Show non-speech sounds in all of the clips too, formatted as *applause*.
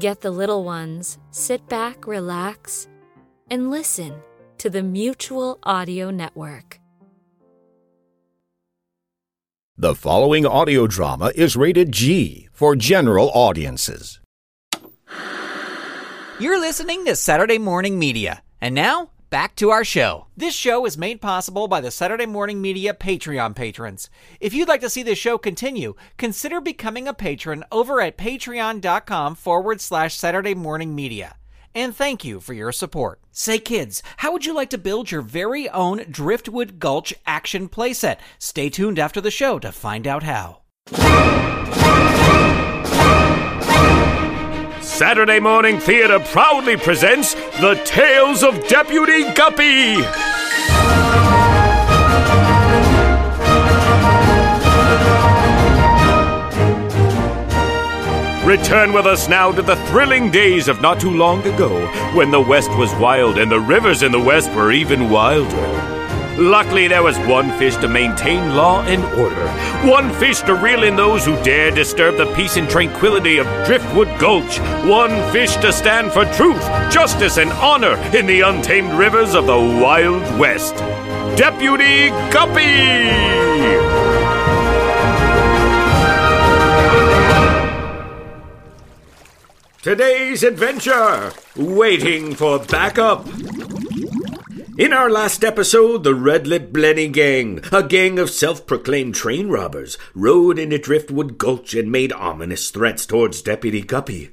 Get the little ones, sit back, relax, and listen to the Mutual Audio Network. The following audio drama is rated G for general audiences. You're listening to Saturday Morning Media. And now, back to our show. This show is made possible by the Saturday Morning Media Patreon patrons. If you'd like to see the show continue, consider becoming a patron over at patreon.com forward slash Saturday Morning Media. And thank you for your support. Say, kids, how would you like to build your very own Driftwood Gulch action playset? Stay tuned after the show to find out how. Saturday Morning Theater proudly presents The Tales of Deputy Guppy. Return with us now to the thrilling days of not too long ago when the West was wild and the rivers in the West were even wilder. Luckily, there was one fish to maintain law and order, one fish to reel in those who dare disturb the peace and tranquility of Driftwood Gulch, one fish to stand for truth, justice, and honor in the untamed rivers of the Wild West. Deputy Guppy! Today's adventure waiting for backup. In our last episode, the Red Lip Blenny Gang, a gang of self proclaimed train robbers, rode into Driftwood Gulch and made ominous threats towards Deputy Guppy.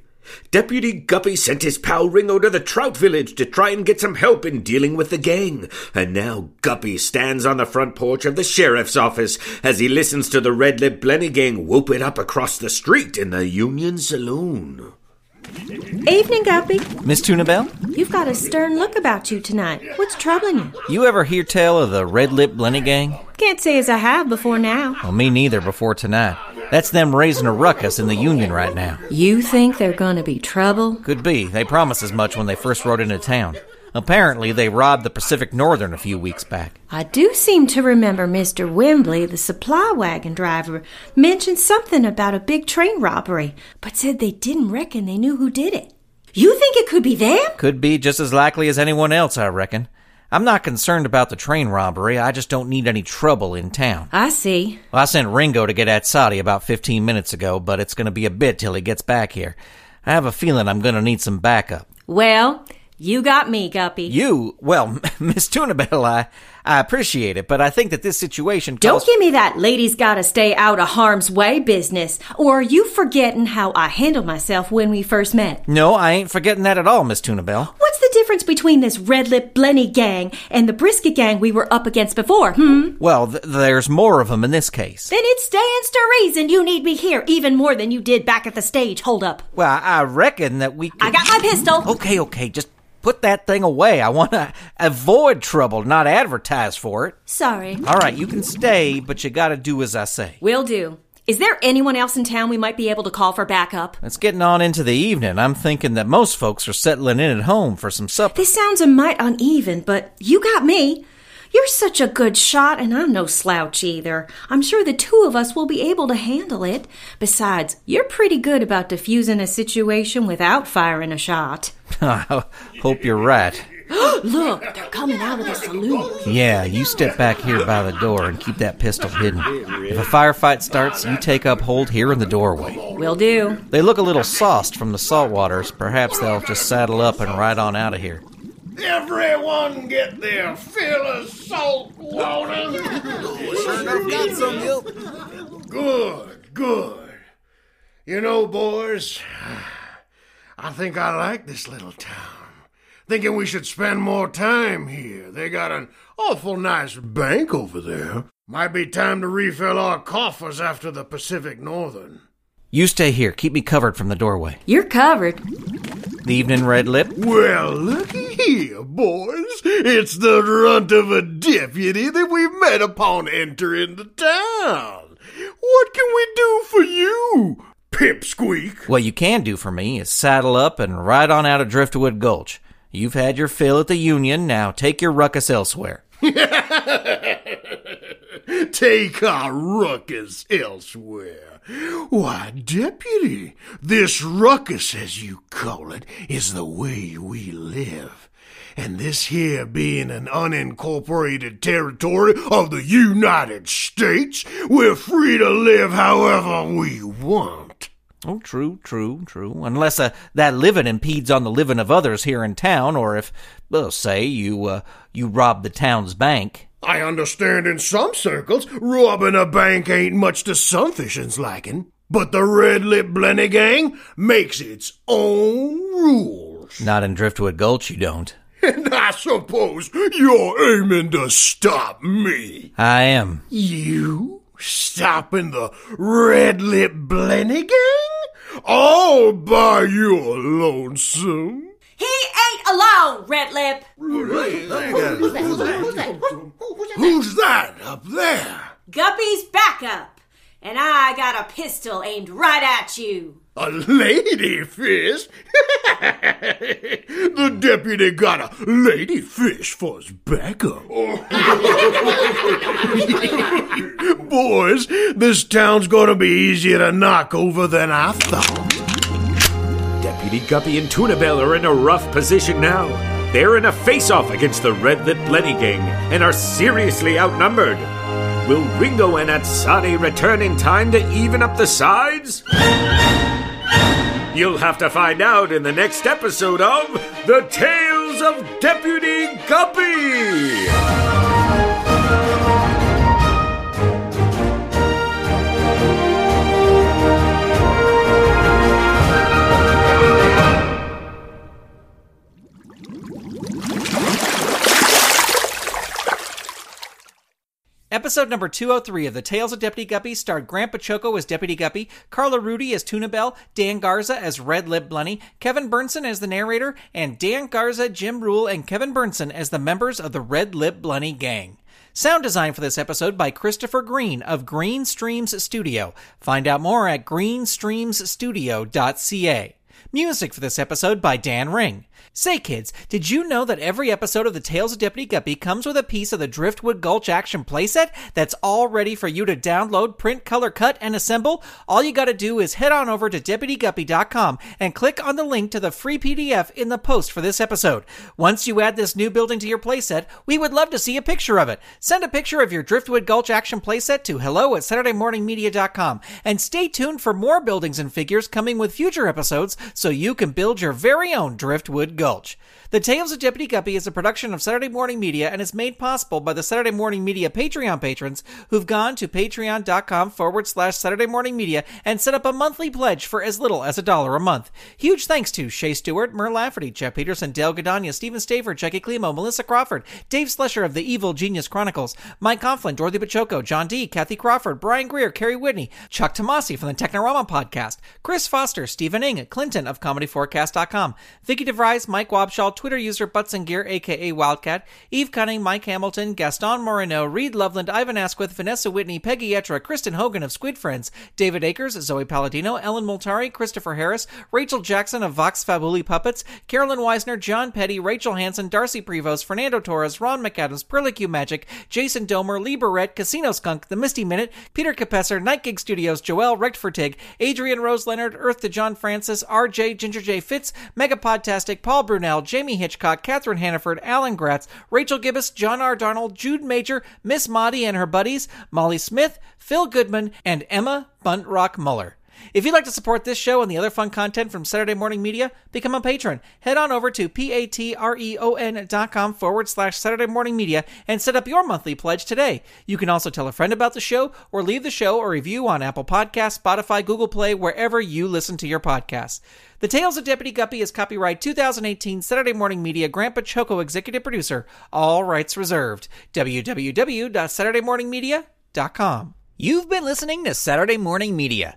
Deputy Guppy sent his pal Ringo to the Trout Village to try and get some help in dealing with the gang. And now Guppy stands on the front porch of the sheriff's office as he listens to the Red Lip Blenny Gang whoop it up across the street in the Union Saloon. Evening, Guppy. Miss Tunabell, You've got a stern look about you tonight. What's troubling you? you ever hear tell of the Red Lip Blenny Gang? Can't say as I have before now. Well, me neither before tonight. That's them raising a ruckus in the Union right now. You think they're gonna be trouble? Could be. They promised as much when they first rode into town. Apparently, they robbed the Pacific Northern a few weeks back. I do seem to remember Mr. Wembley, the supply wagon driver, mentioned something about a big train robbery, but said they didn't reckon they knew who did it. You think it could be them? Could be just as likely as anyone else, I reckon. I'm not concerned about the train robbery. I just don't need any trouble in town. I see. Well, I sent Ringo to get Atsani about 15 minutes ago, but it's going to be a bit till he gets back here. I have a feeling I'm going to need some backup. Well, you got me, Guppy. You, well, *laughs* Miss Tunabell, I, I appreciate it, but I think that this situation Don't give me that ladies gotta stay out of harm's way business, or are you forgetting how I handled myself when we first met? No, I ain't forgetting that at all, Miss Tunabell. What's the difference between this Red Lip Blenny gang and the Brisket gang we were up against before, hmm? Well, th- there's more of them in this case. Then it stands to reason you need me here even more than you did back at the stage. Hold up. Well, I reckon that we could... I got my pistol. Okay, okay, just put that thing away. I want to avoid trouble, not advertise for it. Sorry. All right, you can stay, but you gotta do as I say. Will do. Is there anyone else in town we might be able to call for backup? It's getting on into the evening. I'm thinking that most folks are settling in at home for some supper. This sounds a mite uneven, but you got me. You're such a good shot, and I'm no slouch either. I'm sure the two of us will be able to handle it. Besides, you're pretty good about diffusing a situation without firing a shot. *laughs* I hope you're right. *gasps* Look, they're coming out of the saloon. Yeah, you step back here by the door and keep that pistol hidden. If a firefight starts, you take up hold here in the doorway. Will do. They look a little sauced from the salt waters. Perhaps they'll just saddle up and ride on out of here. Everyone get their fill of salt water. Good, good. You know, boys, I think I like this little town. Thinking we should spend more time here. They got an awful nice bank over there. Might be time to refill our coffers after the Pacific Northern. You stay here. Keep me covered from the doorway. You're covered. The evening red lip. Well, looky here, boys. It's the runt of a deputy that we've met upon entering the town. What can we do for you, pipsqueak? What you can do for me is saddle up and ride on out of Driftwood Gulch. You've had your fill at the Union, now take your ruckus elsewhere. *laughs* *laughs* Take our ruckus elsewhere. Why, deputy, this ruckus, as you call it, is the way we live. And this here being an unincorporated territory of the United States, we're free to live however we want. Oh, true, true, true. Unless uh, that living impedes on the living of others here in town, or if, well, say you uh, you rob the town's bank. I understand in some circles, robbing a bank ain't much to some fishin's liking. But the Red Lip Blenny Gang makes its own rules. Not in Driftwood Gulch, you don't. *laughs* And I suppose you're aiming to stop me. I am. You stopping the Red Lip Blenny Gang? All by your lonesome? He ain't alone, Red Lip. Who's that up there? Guppy's backup. And I got a pistol aimed right at you. A lady fish? *laughs* the deputy got a lady fish for his backup. *laughs* Boys, this town's gonna be easier to knock over than I thought. Deputy Guppy and Tuna Bell are in a rough position now. They're in a face-off against the Red Lip Blenny Gang and are seriously outnumbered. Will Ringo and Atsani return in time to even up the sides? You'll have to find out in the next episode of The Tales of Deputy Guppy! Episode number 203 of The Tales of Deputy Guppy starred Grant Baciocco as Deputy Guppy, Carla Rudy as Tuna Bell, Dan Garza as Red Lip Blenny, Kevin Burnson as the narrator, and Dan Garza, Jim Rule, and Kevin Burnson as the members of the Red Lip Blenny gang. Sound design for this episode by Christopher Green of Green Streams Studio. Find out more at greenstreamsstudio.ca. Music for this episode by Dan Ring. Say, kids, did you know that every episode of The Tales of Deputy Guppy comes with a piece of the Driftwood Gulch action playset that's all ready for you to download, print, color, cut, and assemble? All you gotta do is head on over to DeputyGuppy.com and click on the link to the free PDF in the post for this episode. Once you add this new building to your playset, we would love to see a picture of it. Send a picture of your Driftwood Gulch action playset to hello at SaturdayMorningMedia.com and stay tuned for more buildings and figures coming with future episodes so you can build your very own Driftwood Gulch. The Tales of Deputy Guppy is a production of Saturday Morning Media and is made possible by the Saturday Morning Media Patreon patrons who've gone to patreon.com forward slash Saturday Morning Media and set up a monthly pledge for as little as a dollar a month. Huge thanks to Shay Stewart, Mur Lafferty, Jeff Peterson, Dale Gadania, Stephen Staver, Jackie Klimo, Melissa Crawford, Dave Slusher of the Evil Genius Chronicles, Mike Conflin, Dorothy Baciocco, John D., Kathy Crawford, Brian Greer, Kerry Whitney, Chuck Tomasi from the Technorama podcast, Chris Foster, Stephen Ing, Clinton of ComedyForecast.com, Vicky DeVries, Mike Wabshall, Twitter user Butts and Gear, aka Wildcat, Eve Cunning, Mike Hamilton, Gaston Moreno, Reed Loveland, Ivan Asquith, Vanessa Whitney, Peggy Etra, Kristen Hogan of Squid Friends, David Akers, Zoe Palladino, Ellen Multari, Christopher Harris, Rachel Jackson of Vox Fabuli Puppets, Carolyn Weisner, John Petty, Rachel Hansen, Darcy Prevost, Fernando Torres, Ron McAdams, Perlicue Magic, Jason Domer, Lee Barrett, Casino Skunk, The Misty Minute, Peter Capesser, Night Gig Studios, Joel Rechtfertig, Adrian Rose Leonard, Earth to John Francis, RJ, Ginger J Fitz, Megapodtastic, Paul Brunel, Jamie Hitchcock, Catherine Hannaford, Alan Gratz, Rachel Gibbous, John R. Darnold, Jude Major, Miss Maudie and her buddies, Molly Smith, Phil Goodman, and Emma Buntrock Muller. If you'd like to support this show and the other fun content from Saturday Morning Media, become a patron. Head on over to p-a-t-r-e-o-n dot com forward slash Saturday Morning Media and set up your monthly pledge today. You can also tell a friend about the show or leave the show a review on Apple Podcasts, Spotify, Google Play, wherever you listen to your podcasts. The Tales of Deputy Guppy is copyright 2018 Saturday Morning Media Grant Baciocco executive producer. All rights reserved. www.saturdaymorningmedia.com. You've been listening to Saturday Morning Media.